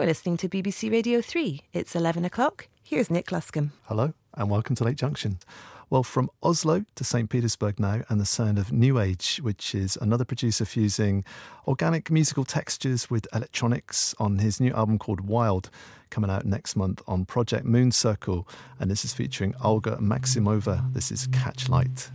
You're listening to BBC Radio 3. It's 11 o'clock. Here's Nick Luscombe. Hello, and welcome to Late Junction. Well, from Oslo to St. Petersburg now, and the sound of Nuage, which is another producer fusing organic musical textures with electronics on his new album called Wild, coming out next month on Project Mooncircle. And this is featuring Olga Maximova. This is Catch Light.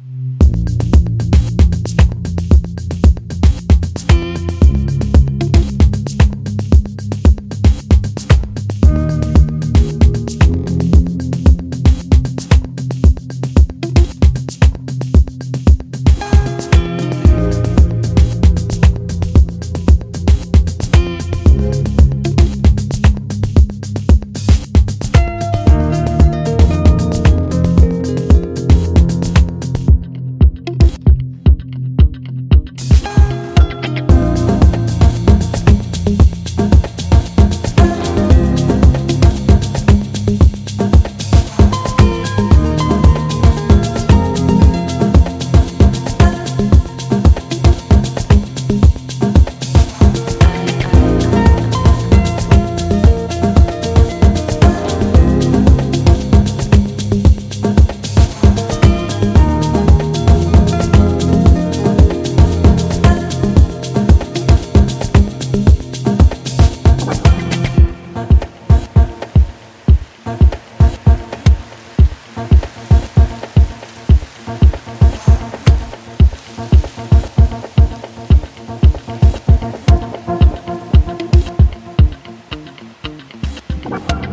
Bye.